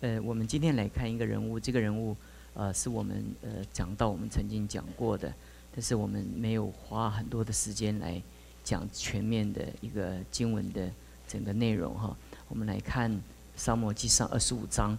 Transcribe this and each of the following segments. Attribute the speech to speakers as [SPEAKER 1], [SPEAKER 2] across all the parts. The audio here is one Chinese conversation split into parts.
[SPEAKER 1] 呃，我们今天来看一个人物，这个人物，呃，是我们呃讲到我们曾经讲过的，但是我们没有花很多的时间来讲全面的一个经文的整个内容哈。我们来看《沙漠记上》二十五章，《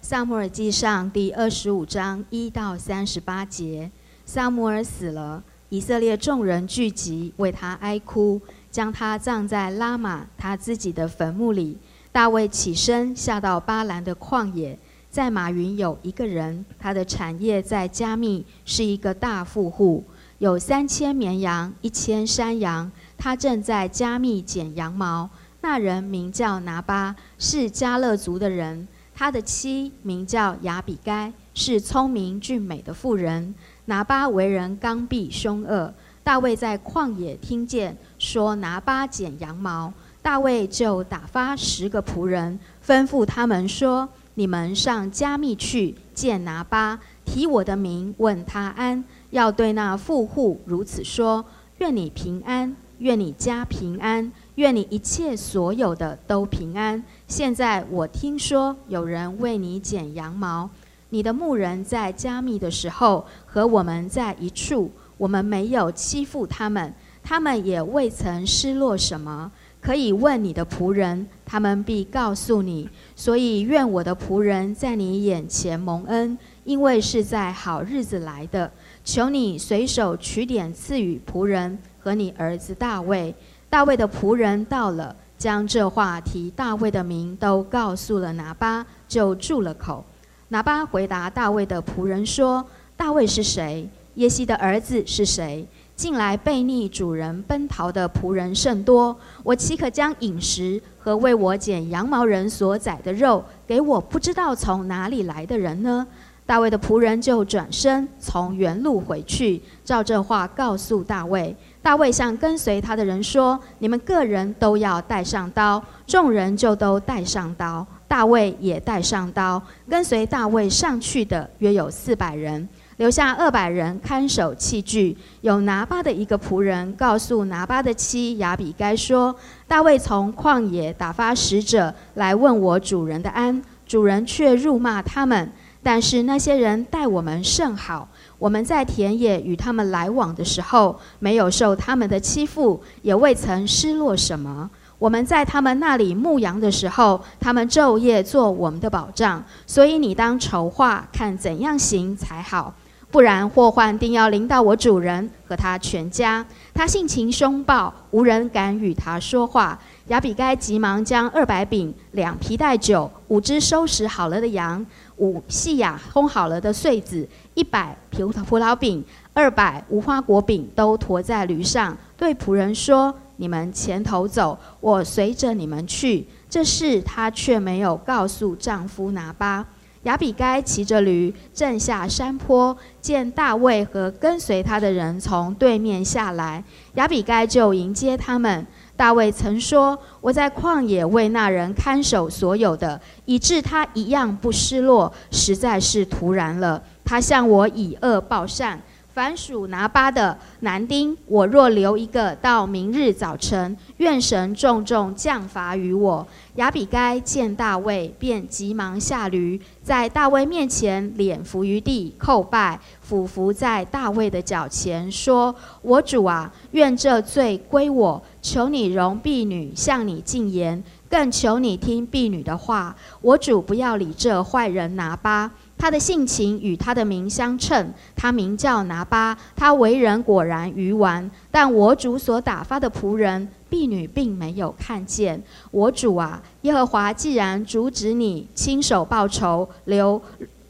[SPEAKER 2] 萨摩尔记上》第二十五章一到三十八节。萨摩尔死了，以色列众人聚集为他哀哭，将他葬在拉玛他自己的坟墓里。大卫起身下到巴兰的旷野，在马云有一个人，他的产业在加密，是一个大富户，有三千绵羊，一千山羊。他正在加密剪羊毛。那人名叫拿巴，是加勒族的人。他的妻名叫雅比该，是聪明俊美的妇人。拿巴为人刚愎凶恶。大卫在旷野听见说拿巴剪羊毛。大卫就打发十个仆人，吩咐他们说：“你们上加密去见拿巴，提我的名问他安，要对那富户如此说：愿你平安，愿你家平安，愿你一切所有的都平安。现在我听说有人为你剪羊毛，你的牧人在加密的时候和我们在一处，我们没有欺负他们，他们也未曾失落什么。”可以问你的仆人，他们必告诉你。所以愿我的仆人在你眼前蒙恩，因为是在好日子来的。求你随手取点赐予仆人和你儿子大卫。大卫的仆人到了，将这话提大卫的名都告诉了拿巴，就住了口。拿巴回答大卫的仆人说：“大卫是谁？耶西的儿子是谁？”近来背逆主人奔逃的仆人甚多，我岂可将饮食和为我剪羊毛人所宰的肉给我不知道从哪里来的人呢？大卫的仆人就转身从原路回去，照这话告诉大卫。大卫向跟随他的人说：“你们个人都要带上刀。”众人就都带上刀，大卫也带上刀。跟随大卫上去的约有四百人。留下二百人看守器具。有拿巴的一个仆人告诉拿巴的妻亚比该说：“大卫从旷野打发使者来问我主人的安，主人却辱骂他们。但是那些人待我们甚好，我们在田野与他们来往的时候，没有受他们的欺负，也未曾失落什么。我们在他们那里牧羊的时候，他们昼夜做我们的保障。所以你当筹划，看怎样行才好。”不然祸患定要临到我主人和他全家。他性情凶暴，无人敢与他说话。亚比该急忙将二百饼、两皮带酒、五只收拾好了的羊、五细雅烘好了的穗子、一百葡萄葡萄饼、二百无花果饼都驮在驴上，对仆人说：“你们前头走，我随着你们去。”这事她却没有告诉丈夫拿巴。亚比该骑着驴，正下山坡，见大卫和跟随他的人从对面下来，亚比该就迎接他们。大卫曾说：“我在旷野为那人看守所有的，以致他一样不失落，实在是突然了。他向我以恶报善。”凡属拿巴的男丁，我若留一个到明日早晨，愿神重重降罚于我。亚比该见大卫，便急忙下驴，在大卫面前脸伏于地，叩拜，俯伏在大卫的脚前，说：“我主啊，愿这罪归我，求你容婢女向你进言，更求你听婢女的话。我主不要理这坏人拿巴。”他的性情与他的名相称，他名叫拿巴，他为人果然愚顽。但我主所打发的仆人婢女并没有看见。我主啊，耶和华既然阻止你亲手报仇，流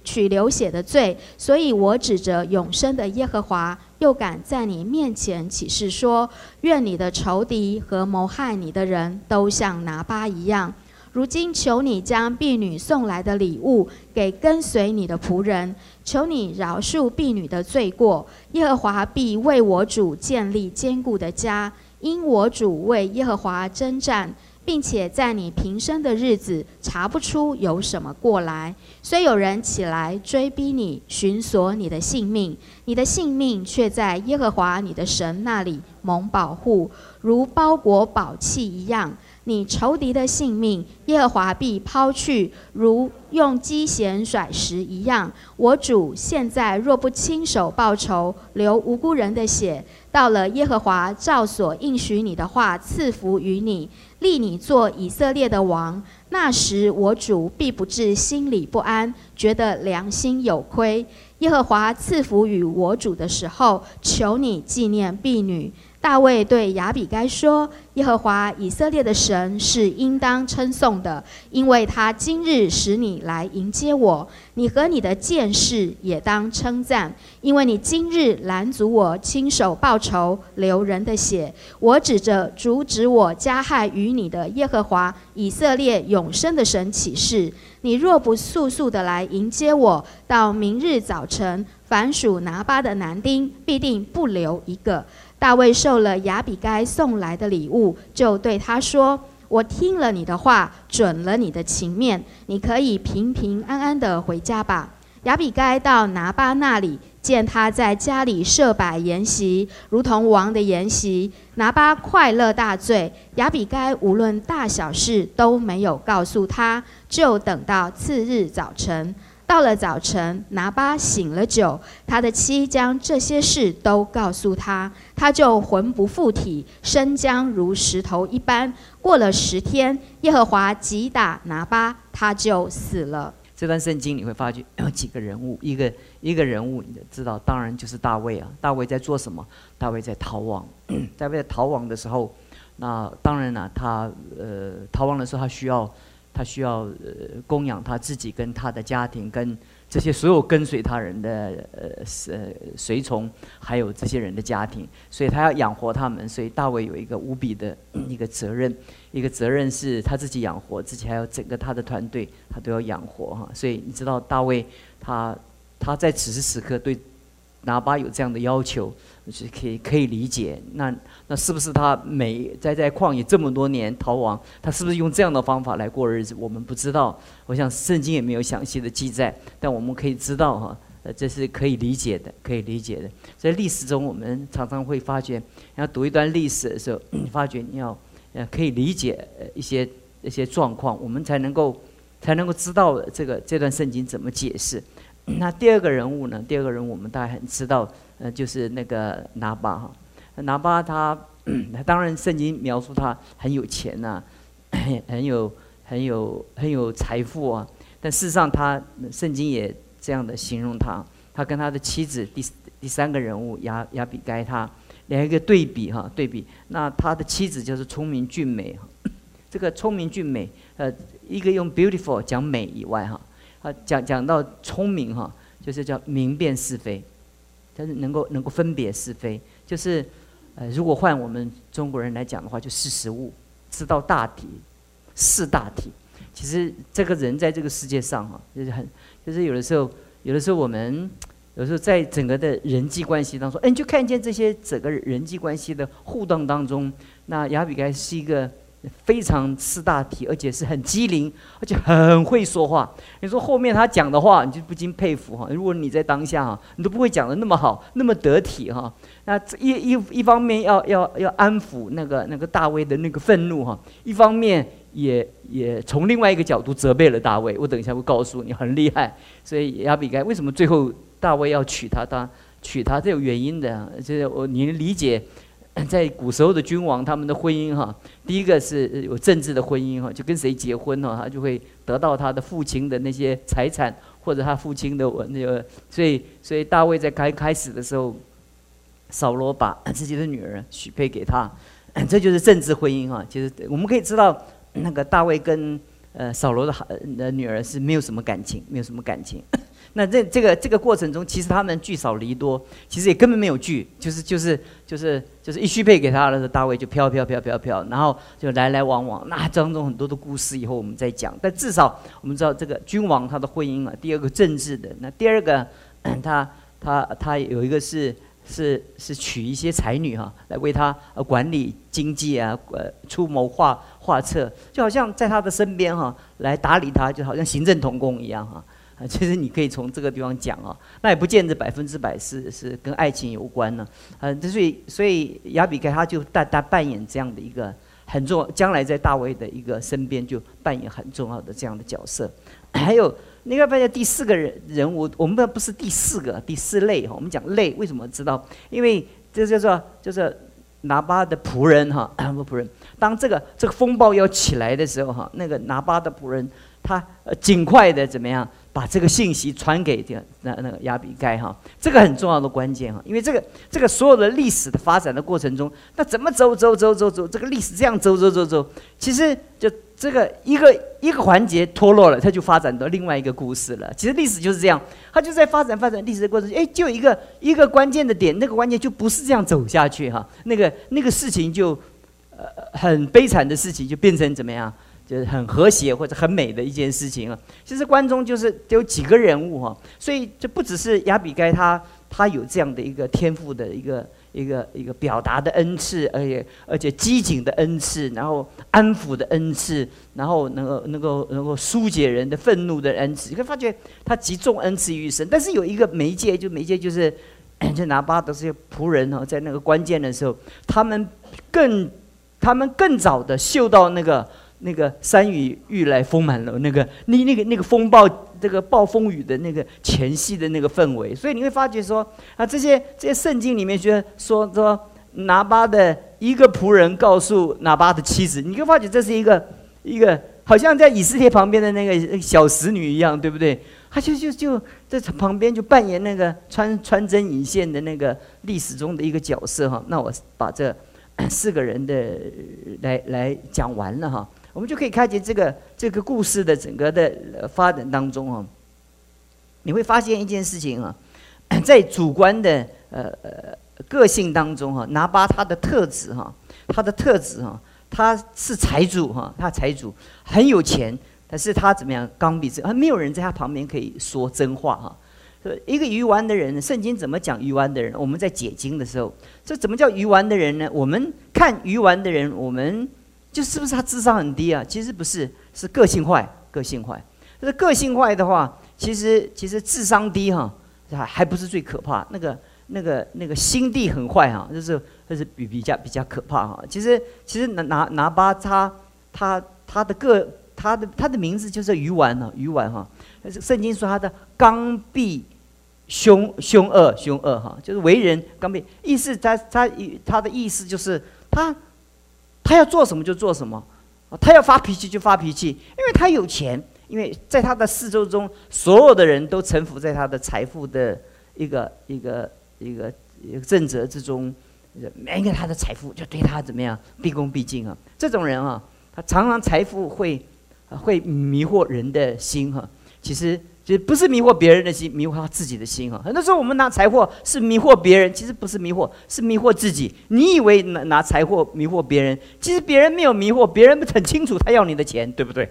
[SPEAKER 2] 取流血的罪，所以我指着永生的耶和华，又敢在你面前起誓说：愿你的仇敌和谋害你的人都像拿巴一样。如今求你将婢女送来的礼物给跟随你的仆人，求你饶恕婢女的罪过。耶和华必为我主建立坚固的家，因我主为耶和华征战，并且在你平生的日子查不出有什么过来。虽有人起来追逼你，寻索你的性命，你的性命却在耶和华你的神那里蒙保护，如包裹宝器一样。你仇敌的性命，耶和华必抛去，如用机弦甩石一样。我主现在若不亲手报仇，流无辜人的血，到了耶和华照所应许你的话赐福于你，立你做以色列的王。那时我主必不至心里不安，觉得良心有亏。耶和华赐福与我主的时候，求你纪念婢女。大卫对亚比该说：“耶和华以色列的神是应当称颂的，因为他今日使你来迎接我。你和你的剑士也当称赞，因为你今日拦阻我亲手报仇，流人的血。我指着阻止我加害于你的耶和华以色列永生的神起誓：你若不速速的来迎接我，到明日早晨，凡属拿巴的男丁必定不留一个。”大卫受了亚比该送来的礼物，就对他说：“我听了你的话，准了你的情面，你可以平平安安的回家吧。”亚比该到拿巴那里，见他在家里设摆筵席，如同王的筵席。拿巴快乐大醉。亚比该无论大小事都没有告诉他，就等到次日早晨。到了早晨，拿巴醒了酒，他的妻将这些事都告诉他，他就魂不附体，身僵如石头一般。过了十天，耶和华击打拿巴，他就死了。
[SPEAKER 1] 这段圣经你会发觉 有几个人物，一个一个人物，你知道，当然就是大卫啊。大卫在做什么？大卫在逃亡。大卫在逃亡的时候，那当然了，他呃逃亡的时候，他需要。他需要呃供养他自己跟他的家庭，跟这些所有跟随他人的呃呃随从，还有这些人的家庭，所以他要养活他们。所以大卫有一个无比的 一个责任，一个责任是他自己养活自己，还有整个他的团队，他都要养活哈。所以你知道大卫他他在此时此刻对。哪怕有这样的要求，是可以可以理解。那那是不是他每在在旷野这么多年逃亡，他是不是用这样的方法来过日子？我们不知道。我想圣经也没有详细的记载，但我们可以知道哈，呃，这是可以理解的，可以理解的。在历史中，我们常常会发觉，要读一段历史的时候，发觉你要呃可以理解一些一些状况，我们才能够才能够知道这个这段圣经怎么解释。那第二个人物呢？第二个人物我们大概很知道，呃，就是那个拿巴哈。拿巴他，当然圣经描述他很有钱 呐，很有很有很有财富啊。但事实上，他圣经也这样的形容他。他跟他的妻子第第三个人物亚亚比该他两个对比哈，对比。那他的妻子就是聪明俊美，这个聪明俊美，呃，一个用 beautiful 讲美以外哈。啊讲讲到聪明哈，就是叫明辨是非，但是能够能够分别是非，就是呃，如果换我们中国人来讲的话，就识时务，知道大体，识大体。其实这个人在这个世界上哈，就是很，就是有的时候，有的时候我们有时候在整个的人际关系当中，哎，你就看见这些整个人际关系的互动当中，那亚比该是一个。非常识大体，而且是很机灵，而且很会说话。你说后面他讲的话，你就不禁佩服哈。如果你在当下哈，你都不会讲的那么好，那么得体哈。那一一一方面要要要安抚那个那个大卫的那个愤怒哈，一方面也也从另外一个角度责备了大卫。我等一下会告诉你，很厉害。所以亚比该为什么最后大卫要娶她？他娶她是有原因的，就是我你理解。在古时候的君王，他们的婚姻哈，第一个是有政治的婚姻哈，就跟谁结婚哈，他就会得到他的父亲的那些财产，或者他父亲的那个，所以所以大卫在开开始的时候，扫罗把自己的女儿许配给他，这就是政治婚姻哈。其实我们可以知道，那个大卫跟呃扫罗的的女儿是没有什么感情，没有什么感情。那这这个这个过程中，其实他们聚少离多，其实也根本没有聚，就是就是就是就是一许配给他的时候，大卫就飘飘飘飘飘，然后就来来往往。那当中很多的故事，以后我们再讲。但至少我们知道这个君王他的婚姻啊，第二个政治的，那第二个 他他他有一个是是是娶一些才女哈，来为他呃管理经济啊，呃出谋划画册，就好像在他的身边哈，来打理他，就好像行政同工一样哈。啊，其实你可以从这个地方讲啊，那也不见得百分之百是是跟爱情有关呢。嗯，所以所以亚比该他就大大扮演这样的一个很重要，将来在大卫的一个身边就扮演很重要的这样的角色。还有你会发现第四个人人物，我们不是第四个第四类哈，我们讲类为什么知道？因为这叫做就是拿巴的仆人哈，不仆人。当这个这个风暴要起来的时候哈，那个拿巴的仆人他尽快的怎么样？把这个信息传给这那那个亚比盖哈，这个很重要的关键哈，因为这个这个所有的历史的发展的过程中，那怎么走走走走走，这个历史这样走走走走，其实就这个一个一个环节脱落了，它就发展到另外一个故事了。其实历史就是这样，它就在发展发展历史的过程，哎，就一个一个关键的点，那个关键就不是这样走下去哈，那个那个事情就呃很悲惨的事情就变成怎么样？就是很和谐或者很美的一件事情啊。其实关中就是有几个人物哈，所以就不只是亚比该他他有这样的一个天赋的一个一个一个表达的恩赐，而且而且机警的恩赐，然后安抚的恩赐，然后能够能够能够疏解人的愤怒的恩赐。你会发觉他集中恩赐于一身，但是有一个媒介，就媒介就是 就拿巴的这些仆人哦，在那个关键的时候，他们更他们更早的嗅到那个。那个山雨欲来风满楼，那个那那个那个风暴，这个暴风雨的那个前夕的那个氛围，所以你会发觉说啊，这些这些圣经里面觉得说说拿巴的一个仆人告诉拿巴的妻子，你会发觉这是一个一个好像在以色列旁边的那个小使女一样，对不对？他就就就在旁边就扮演那个穿穿针引线的那个历史中的一个角色哈。那我把这四个人的来来讲完了哈。我们就可以看见这个这个故事的整个的发展当中啊，你会发现一件事情啊，在主观的呃呃个性当中哈，拿巴他的特质哈，他的特质哈，他是财主哈，他财主很有钱，但是他怎么样刚愎自啊，没有人在他旁边可以说真话哈。一个愚顽的人，圣经怎么讲愚顽的人？我们在解经的时候，这怎么叫愚顽的人呢？我们看愚顽的人，我们。就是不是他智商很低啊？其实不是，是个性坏，个性坏。这个性坏的话，其实其实智商低哈，还还不是最可怕。那个那个那个心地很坏哈，就是就是比比较比较可怕哈。其实其实拿拿拿巴他他他的个他的他的名字就是鱼丸呢，鱼丸哈。圣经说他的刚愎凶凶恶凶恶哈，就是为人刚愎，意思他他他的意思就是他。他要做什么就做什么，他要发脾气就发脾气，因为他有钱，因为在他的四周中，所有的人都臣服在他的财富的一个一个一个一个正则之中，每一个他的财富就对他怎么样毕恭毕敬啊。这种人啊，他常常财富会会迷惑人的心哈。其实。就不是迷惑别人的心，迷惑他自己的心啊！很多时候我们拿财货是迷惑别人，其实不是迷惑，是迷惑自己。你以为拿拿财货迷惑别人，其实别人没有迷惑，别人很清楚他要你的钱，对不对？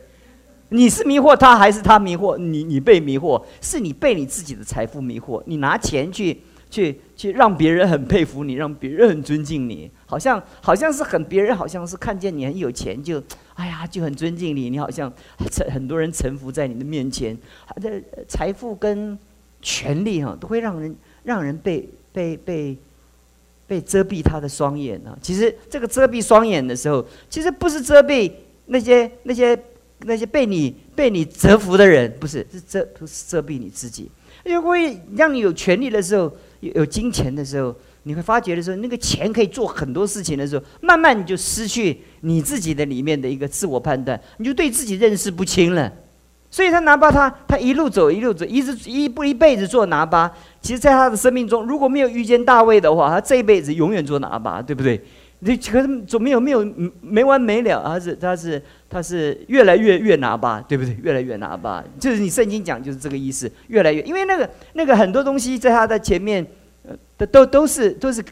[SPEAKER 1] 你是迷惑他，还是他迷惑你？你被迷惑，是你被你自己的财富迷惑。你拿钱去。去去让别人很佩服你，让别人很尊敬你，好像好像是很别人好像是看见你很有钱就，哎呀就很尊敬你，你好像很很多人臣服在你的面前，的财富跟权力哈都会让人让人被被被被遮蔽他的双眼啊。其实这个遮蔽双眼的时候，其实不是遮蔽那些那些那些被你被你折服的人，不是是遮不是遮蔽你自己，因为让你有权利的时候。有金钱的时候，你会发觉的时候，那个钱可以做很多事情的时候，慢慢你就失去你自己的里面的一个自我判断，你就对自己认识不清了。所以他拿巴他他一路走一路走，一直一不一辈子做拿巴。其实，在他的生命中，如果没有遇见大卫的话，他这一辈子永远做拿巴，对不对？你可是总没有没有没完没了，他是他是他是越来越越拿吧，对不对？越来越拿吧，就是你圣经讲就是这个意思，越来越，因为那个那个很多东西在他的前面，呃，都都是都是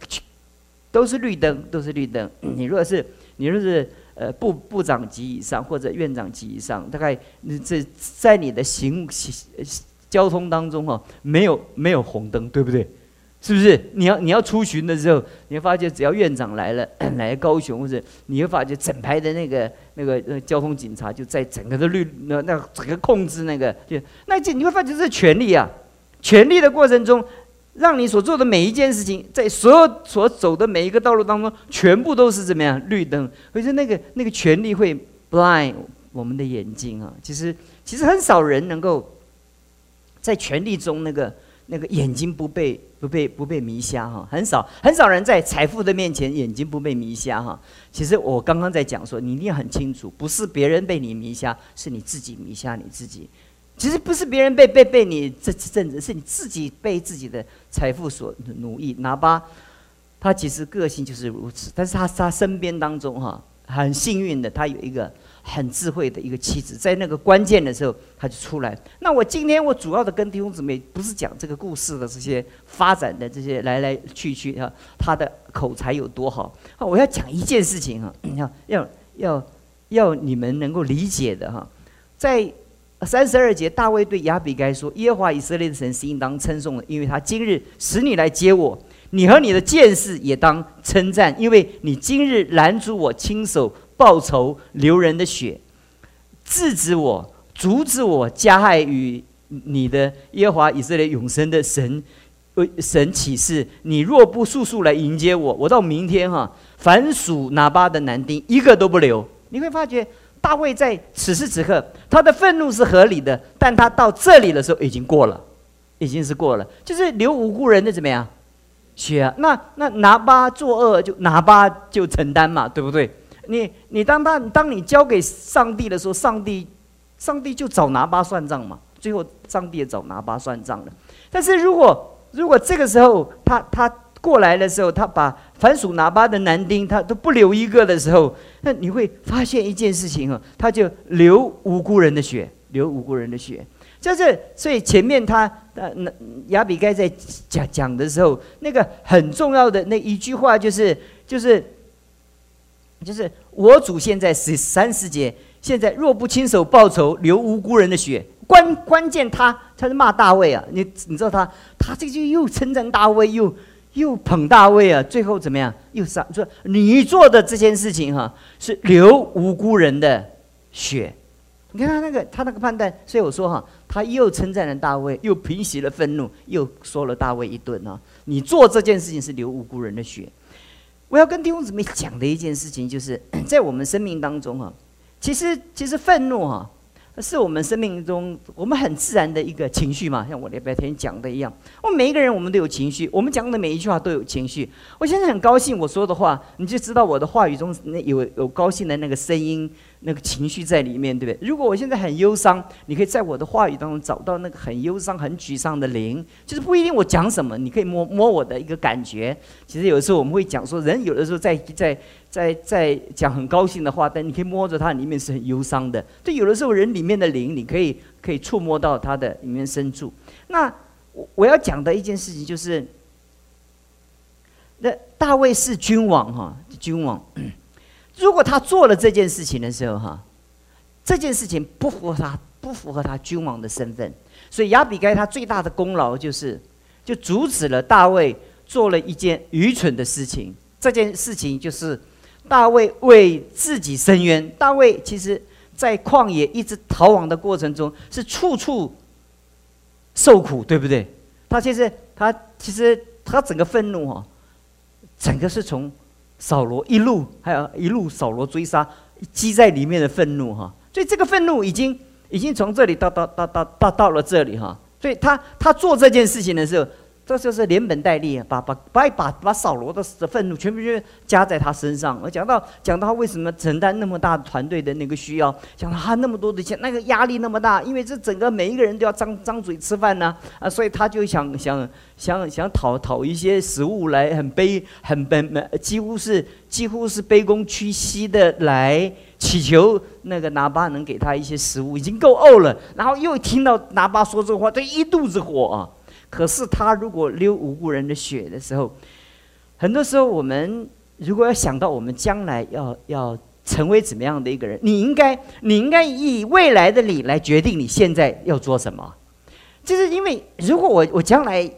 [SPEAKER 1] 都是绿灯，都是绿灯。你如果是你若是呃部部长级以上或者院长级以上，大概你这在你的行行交通当中哈，没有没有红灯，对不对？是不是你要你要出巡的时候，你会发现只要院长来了，来高雄或者你会发觉整排的那个那个呃交通警察就在整个的绿那那整个控制那个就那这你会发觉是权力啊，权力的过程中，让你所做的每一件事情，在所有所走的每一个道路当中，全部都是怎么样绿灯？可是那个那个权利会 blind 我们的眼睛啊！其实其实很少人能够在权力中那个那个眼睛不被不被不被迷瞎哈，很少很少人在财富的面前眼睛不被迷瞎哈。其实我刚刚在讲说，你一定很清楚，不是别人被你迷瞎，是你自己迷瞎你自己。其实不是别人被被被你这阵子，是你自己被自己的财富所奴役。哪怕他其实个性就是如此，但是他他身边当中哈，很幸运的，他有一个很智慧的一个妻子，在那个关键的时候他就出来。那我今天我主要的跟弟兄姊妹不是讲这个故事的这些发展的这些来来去去啊，他的口才有多好啊！我要讲一件事情哈，要要要要你们能够理解的哈，在。三十二节，大卫对亚比该说：“耶和华以色列的神是应当称颂的，因为他今日使你来接我。你和你的剑士也当称赞，因为你今日拦阻我亲手报仇流人的血，制止我，阻止我加害于你的耶和华以色列永生的神。神启示：你若不速速来迎接我，我到明天哈，凡属拿巴的男丁一个都不留。你会发觉。”大卫在此时此刻，他的愤怒是合理的，但他到这里的时候已经过了，已经是过了，就是流无辜人的怎么样血啊？那那拿巴作恶就拿巴就承担嘛，对不对？你你当他当你交给上帝的时候，上帝上帝就找拿巴算账嘛，最后上帝也找拿巴算账了。但是如果如果这个时候他他。过来的时候，他把凡属拿巴的男丁，他都不留一个的时候，那你会发现一件事情啊，他就流无辜人的血，流无辜人的血。就是所以前面他呃那亚比该在讲讲的时候，那个很重要的那一句话就是就是就是我主现在十三十节，现在若不亲手报仇，流无辜人的血，关关键他他是骂大卫啊，你你知道他他这就又称赞大卫又。又捧大卫啊，最后怎么样？又杀说你做的这件事情哈，是流无辜人的血。你看他那个他那个判断，所以我说哈，他又称赞了大卫，又平息了愤怒，又说了大卫一顿啊。你做这件事情是流无辜人的血。我要跟弟兄姊妹讲的一件事情，就是 在我们生命当中啊，其实其实愤怒哈。是我们生命中我们很自然的一个情绪嘛，像我礼拜天讲的一样。我们每一个人，我们都有情绪，我们讲的每一句话都有情绪。我现在很高兴，我说的话，你就知道我的话语中那有有高兴的那个声音。那个情绪在里面，对不对？如果我现在很忧伤，你可以在我的话语当中找到那个很忧伤、很沮丧的灵。就是不一定我讲什么，你可以摸摸我的一个感觉。其实有的时候我们会讲说，人有的时候在在在在讲很高兴的话，但你可以摸着它里面是很忧伤的。就有的时候人里面的灵，你可以可以触摸到它的里面深处。那我我要讲的一件事情就是，那大卫是君王哈，君王。如果他做了这件事情的时候，哈，这件事情不符合他不符合他君王的身份，所以亚比该他最大的功劳就是，就阻止了大卫做了一件愚蠢的事情。这件事情就是大卫为自己伸冤。大卫其实，在旷野一直逃亡的过程中，是处处受苦，对不对？他其实他其实他整个愤怒哈，整个是从。扫罗一路，还有一路扫罗追杀，积在里面的愤怒哈，所以这个愤怒已经已经从这里到到到到到到了这里哈，所以他他做这件事情的时候。这就是连本带利，把把把把把扫罗的愤怒全部就加在他身上。我讲到讲到他为什么承担那么大团队的那个需要，讲到他那么多的钱，那个压力那么大，因为这整个每一个人都要张张嘴吃饭呢啊，所以他就想想想想讨讨一些食物来，很卑很卑，几乎是几乎是卑躬屈膝的来祈求那个拿巴能给他一些食物，已经够呕了。然后又听到拿巴说这话，他一肚子火啊。可是他如果流无辜人的血的时候，很多时候我们如果要想到我们将来要要成为怎么样的一个人，你应该你应该以未来的你来决定你现在要做什么。就是因为如果我我将来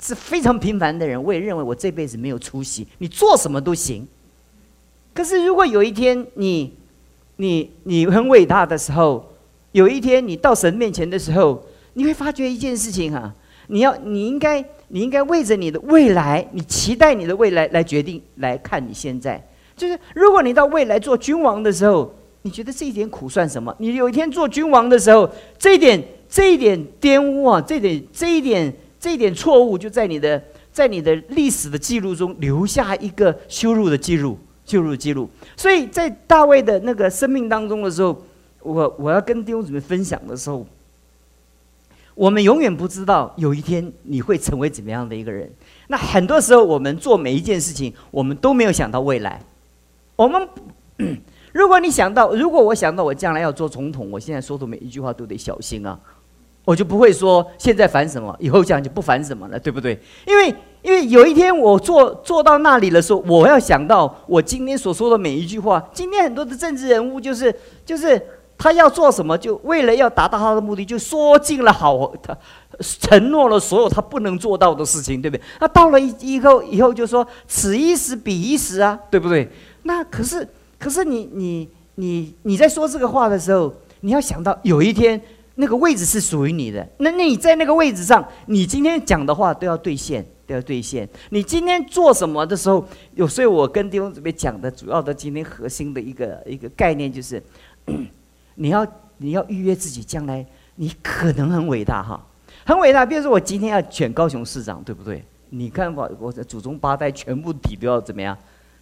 [SPEAKER 1] 是非常平凡的人，我也认为我这辈子没有出息，你做什么都行。可是如果有一天你你你很伟大的时候，有一天你到神面前的时候，你会发觉一件事情哈。你要，你应该，你应该为着你的未来，你期待你的未来来决定来看你现在。就是如果你到未来做君王的时候，你觉得这一点苦算什么？你有一天做君王的时候，这一点这一点玷污啊，这点这一点这一点错误，就在你的在你的历史的记录中留下一个羞辱的记录，羞辱记录。所以在大卫的那个生命当中的时候，我我要跟弟兄姊妹分享的时候。我们永远不知道有一天你会成为怎么样的一个人。那很多时候，我们做每一件事情，我们都没有想到未来。我们，如果你想到，如果我想到我将来要做总统，我现在说的每一句话都得小心啊，我就不会说现在烦什么，以后讲就不烦什么了，对不对？因为，因为有一天我做做到那里的时候，我要想到我今天所说的每一句话。今天很多的政治人物就是就是。他要做什么，就为了要达到他的目的，就说尽了好，他承诺了所有他不能做到的事情，对不对？那到了以后，以后就说此一时彼一时啊，对不对？那可是，可是你你你你在说这个话的时候，你要想到有一天那个位置是属于你的，那那你在那个位置上，你今天讲的话都要兑现，都要兑现。你今天做什么的时候，有所以我跟弟兄姊妹讲的主要的今天核心的一个一个概念就是。你要你要预约自己将来，你可能很伟大哈，很伟大。比如说我今天要选高雄市长，对不对？你看我我祖宗八代全部底都要怎么样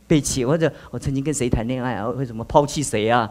[SPEAKER 1] 背弃？或者我曾经跟谁谈恋爱啊？为什么抛弃谁啊？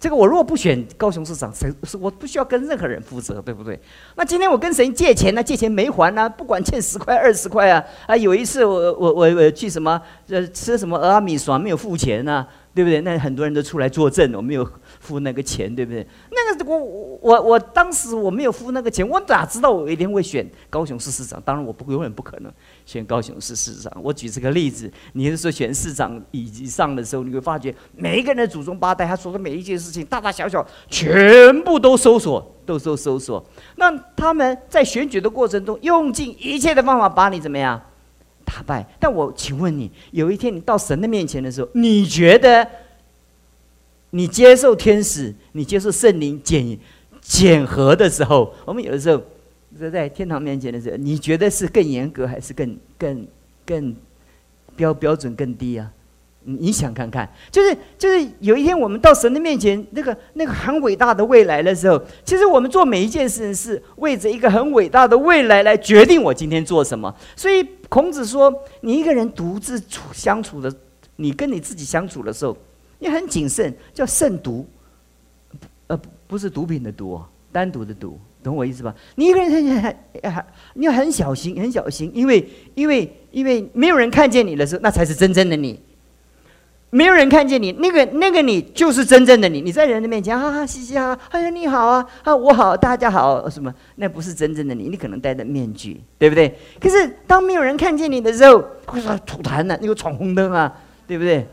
[SPEAKER 1] 这个我如果不选高雄市长，谁是我不需要跟任何人负责，对不对？那今天我跟谁借钱呢？借钱没还呢？不管欠十块二十块啊！啊，有一次我我我我去什么呃吃什么阿米爽没有付钱呢？对不对？那很多人都出来作证，我没有付那个钱，对不对？那个我我我当时我没有付那个钱，我哪知道我一定会选高雄市市长？当然我不永远不可能选高雄市市长。我举这个例子，你是说选市长以及上的时候，你会发觉每一个人的祖宗八代，他说的每一件事情，大大小小，全部都搜索，都搜搜索。那他们在选举的过程中，用尽一切的方法把你怎么样？打败，但我请问你，有一天你到神的面前的时候，你觉得你接受天使、你接受圣灵检检核的时候，我们有的时候在在天堂面前的时候，你觉得是更严格还是更更更标标准更低啊？你想看看，就是就是有一天我们到神的面前，那个那个很伟大的未来的时候，其实我们做每一件事情是为着一个很伟大的未来来决定我今天做什么。所以孔子说，你一个人独自处相处的，你跟你自己相处的时候，你很谨慎，叫慎独，呃，不是毒品的毒，单独的独，懂我意思吧？你一个人很很，你要很小心，很小心，因为因为因为没有人看见你的时候，那才是真正的你。没有人看见你，那个那个你就是真正的你。你在人的面前哈哈嘻嘻哈，哎呀你好啊啊我好大家好什么？那不是真正的你，你可能戴着面具，对不对？可是当没有人看见你的时候，会说吐痰呢，你又闯红灯啊，对不对？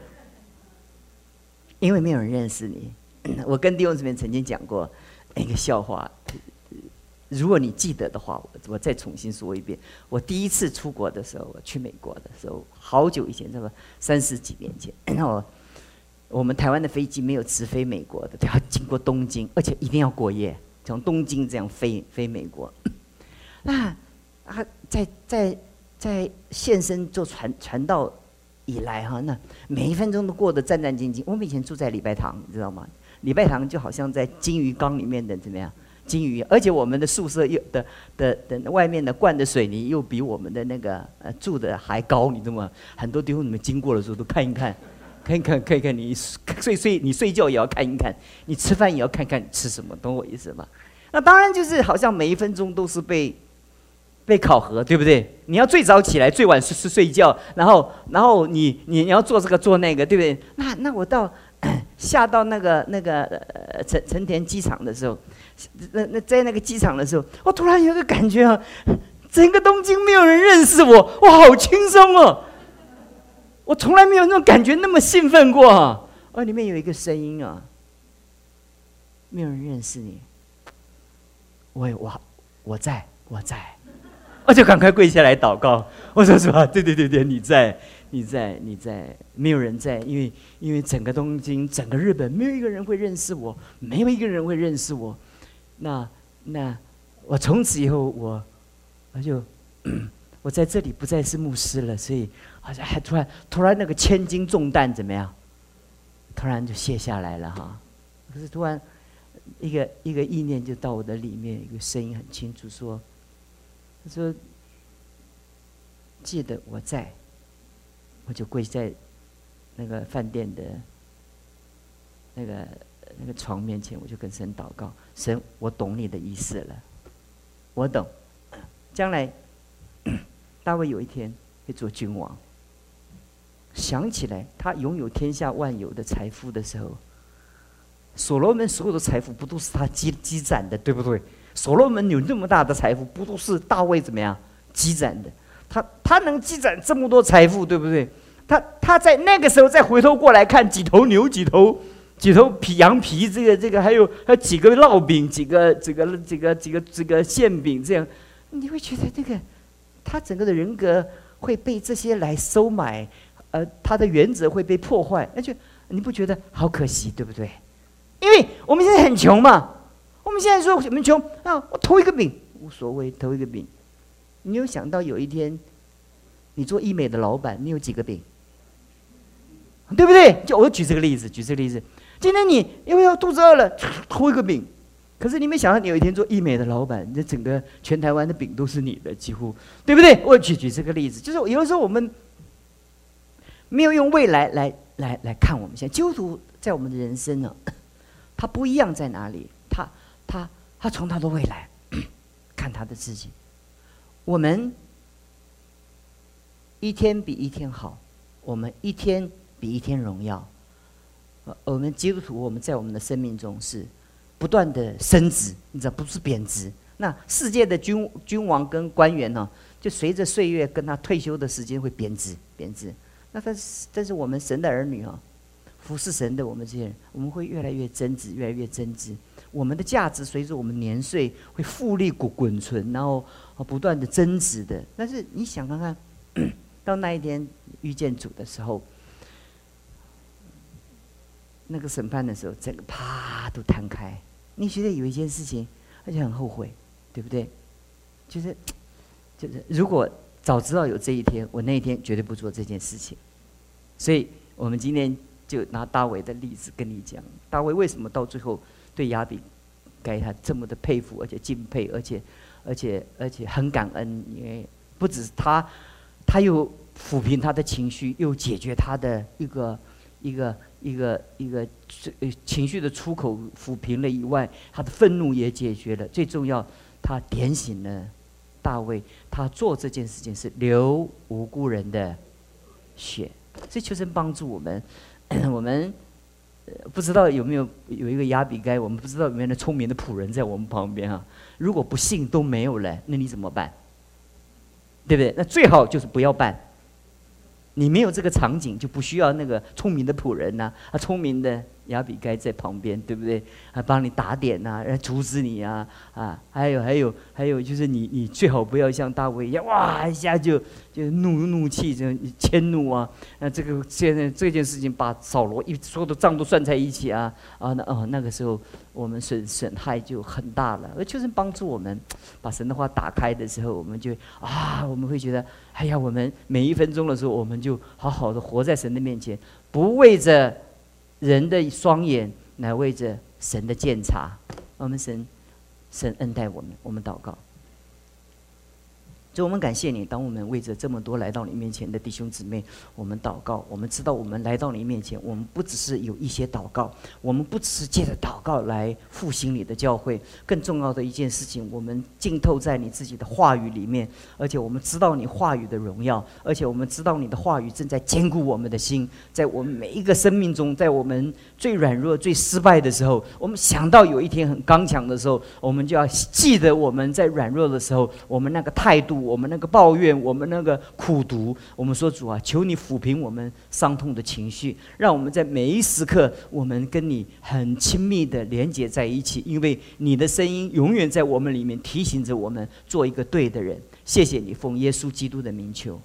[SPEAKER 1] 因为没有人认识你。我跟弟兄姊妹曾经讲过一个笑话。如果你记得的话，我我再重新说一遍。我第一次出国的时候，我去美国的时候，好久以前，这个三十几年前。然后我们台湾的飞机没有直飞美国的，都要经过东京，而且一定要过夜，从东京这样飞飞美国。那啊，在在在现身做传传道以来哈，那每一分钟都过得战战兢兢。我们以前住在礼拜堂，你知道吗？礼拜堂就好像在金鱼缸里面的怎么样？金鱼，而且我们的宿舍又的的的外面的灌的水泥又比我们的那个呃住的还高，你知道吗？很多地方你们经过的时候都看一看，看一看，看一看。你睡睡你睡觉也要看一看，你吃饭也要看看你吃什么，懂我意思吗？那当然就是好像每一分钟都是被被考核，对不对？你要最早起来，最晚是是睡觉，然后然后你你你要做这个做那个，对不对？那那我到 下到那个那个呃成成田机场的时候。那那在那个机场的时候，我突然有个感觉啊，整个东京没有人认识我，我好轻松哦！我从来没有那种感觉那么兴奋过啊！哦，里面有一个声音啊，没有人认识你，我我我在我在，我就赶快跪下来祷告。我说什么？对对对对，你在你在你在，没有人在，因为因为整个东京整个日本没有一个人会认识我，没有一个人会认识我。那那，我从此以后，我我就 我在这里不再是牧师了，所以好像还突然突然那个千斤重担怎么样？突然就卸下来了哈。可是突然一个一个意念就到我的里面，一个声音很清楚说：“他说记得我在。”我就跪在那个饭店的那个那个床面前，我就跟神祷告：神，我懂你的意思了，我懂。将来 大卫有一天会做君王。想起来，他拥有天下万有的财富的时候，所罗门所有的财富不都是他积积攒的，对不对？所罗门有那么大的财富，不都是大卫怎么样积攒的？他他能积攒这么多财富，对不对？他他在那个时候再回头过来看几头牛、几头几头皮羊皮，这个这个还有还有几个烙饼、几个这个这个几个这个馅饼，这样你会觉得这个他整个的人格会被这些来收买。呃，他的原则会被破坏，那就你不觉得好可惜，对不对？因为我们现在很穷嘛，我们现在说我们穷啊，我投一个饼无所谓，投一个饼。你有想到有一天，你做医美的老板，你有几个饼？对不对？就我举这个例子，举这个例子。今天你因为要肚子饿了，偷一个饼，可是你没想到，你有一天做医美的老板，这整个全台湾的饼都是你的，几乎对不对？我举举这个例子，就是有的时候我们。没有用未来来来来看我们现在基督徒在我们的人生呢，他不一样在哪里？他他他从他的未来 看他的自己。我们一天比一天好，我们一天比一天荣耀。我们基督徒我们在我们的生命中是不断的升值，你知道不是贬值。那世界的君君王跟官员呢，就随着岁月跟他退休的时间会贬值贬值。那但是，但是我们神的儿女啊，服侍神的我们这些人，我们会越来越增值，越来越增值。我们的价值随着我们年岁会复利滚滚存，然后不断的增值的。但是你想看看，到那一天遇见主的时候，那个审判的时候，整个啪都摊开。你觉得有一件事情，而且很后悔，对不对？就是，就是如果。早知道有这一天，我那一天绝对不做这件事情。所以，我们今天就拿大卫的例子跟你讲，大卫为什么到最后对亚比该他这么的佩服，而且敬佩，而且，而且，而且很感恩，因为不只是他，他又抚平他的情绪，又解决他的一个一个一个一个情绪的出口抚平了以外，他的愤怒也解决了。最重要，他点醒了。大卫他做这件事情是流无辜人的血，这求神帮助我们。我们不知道有没有有一个亚比该，我们不知道有没有那聪明的仆人在我们旁边啊。如果不信都没有了，那你怎么办？对不对？那最好就是不要办。你没有这个场景，就不需要那个聪明的仆人呢，啊，聪明的。亚比该在旁边，对不对？还帮你打点呐，来阻止你啊啊！还有还有还有，就是你你最好不要像大卫一样，哇一下就就怒怒气就迁怒啊！那这个现在这件事情把扫罗一所有的账都算在一起啊啊那哦那个时候我们损损害就很大了。而就是帮助我们把神的话打开的时候，我们就啊我们会觉得，哎呀，我们每一分钟的时候，我们就好好的活在神的面前，不为着。人的双眼乃为着神的鉴察，我们神神恩待我们，我们祷告。就我们感谢你，当我们为着这么多来到你面前的弟兄姊妹，我们祷告。我们知道，我们来到你面前，我们不只是有一些祷告，我们不只是借着祷告来复兴你的教会。更重要的一件事情，我们浸透在你自己的话语里面，而且我们知道你话语的荣耀，而且我们知道你的话语正在坚固我们的心，在我们每一个生命中，在我们最软弱、最失败的时候，我们想到有一天很刚强的时候，我们就要记得我们在软弱的时候，我们那个态度。我们那个抱怨，我们那个苦读，我们说主啊，求你抚平我们伤痛的情绪，让我们在每一时刻，我们跟你很亲密的连接在一起，因为你的声音永远在我们里面提醒着我们做一个对的人。谢谢你，奉耶稣基督的名求。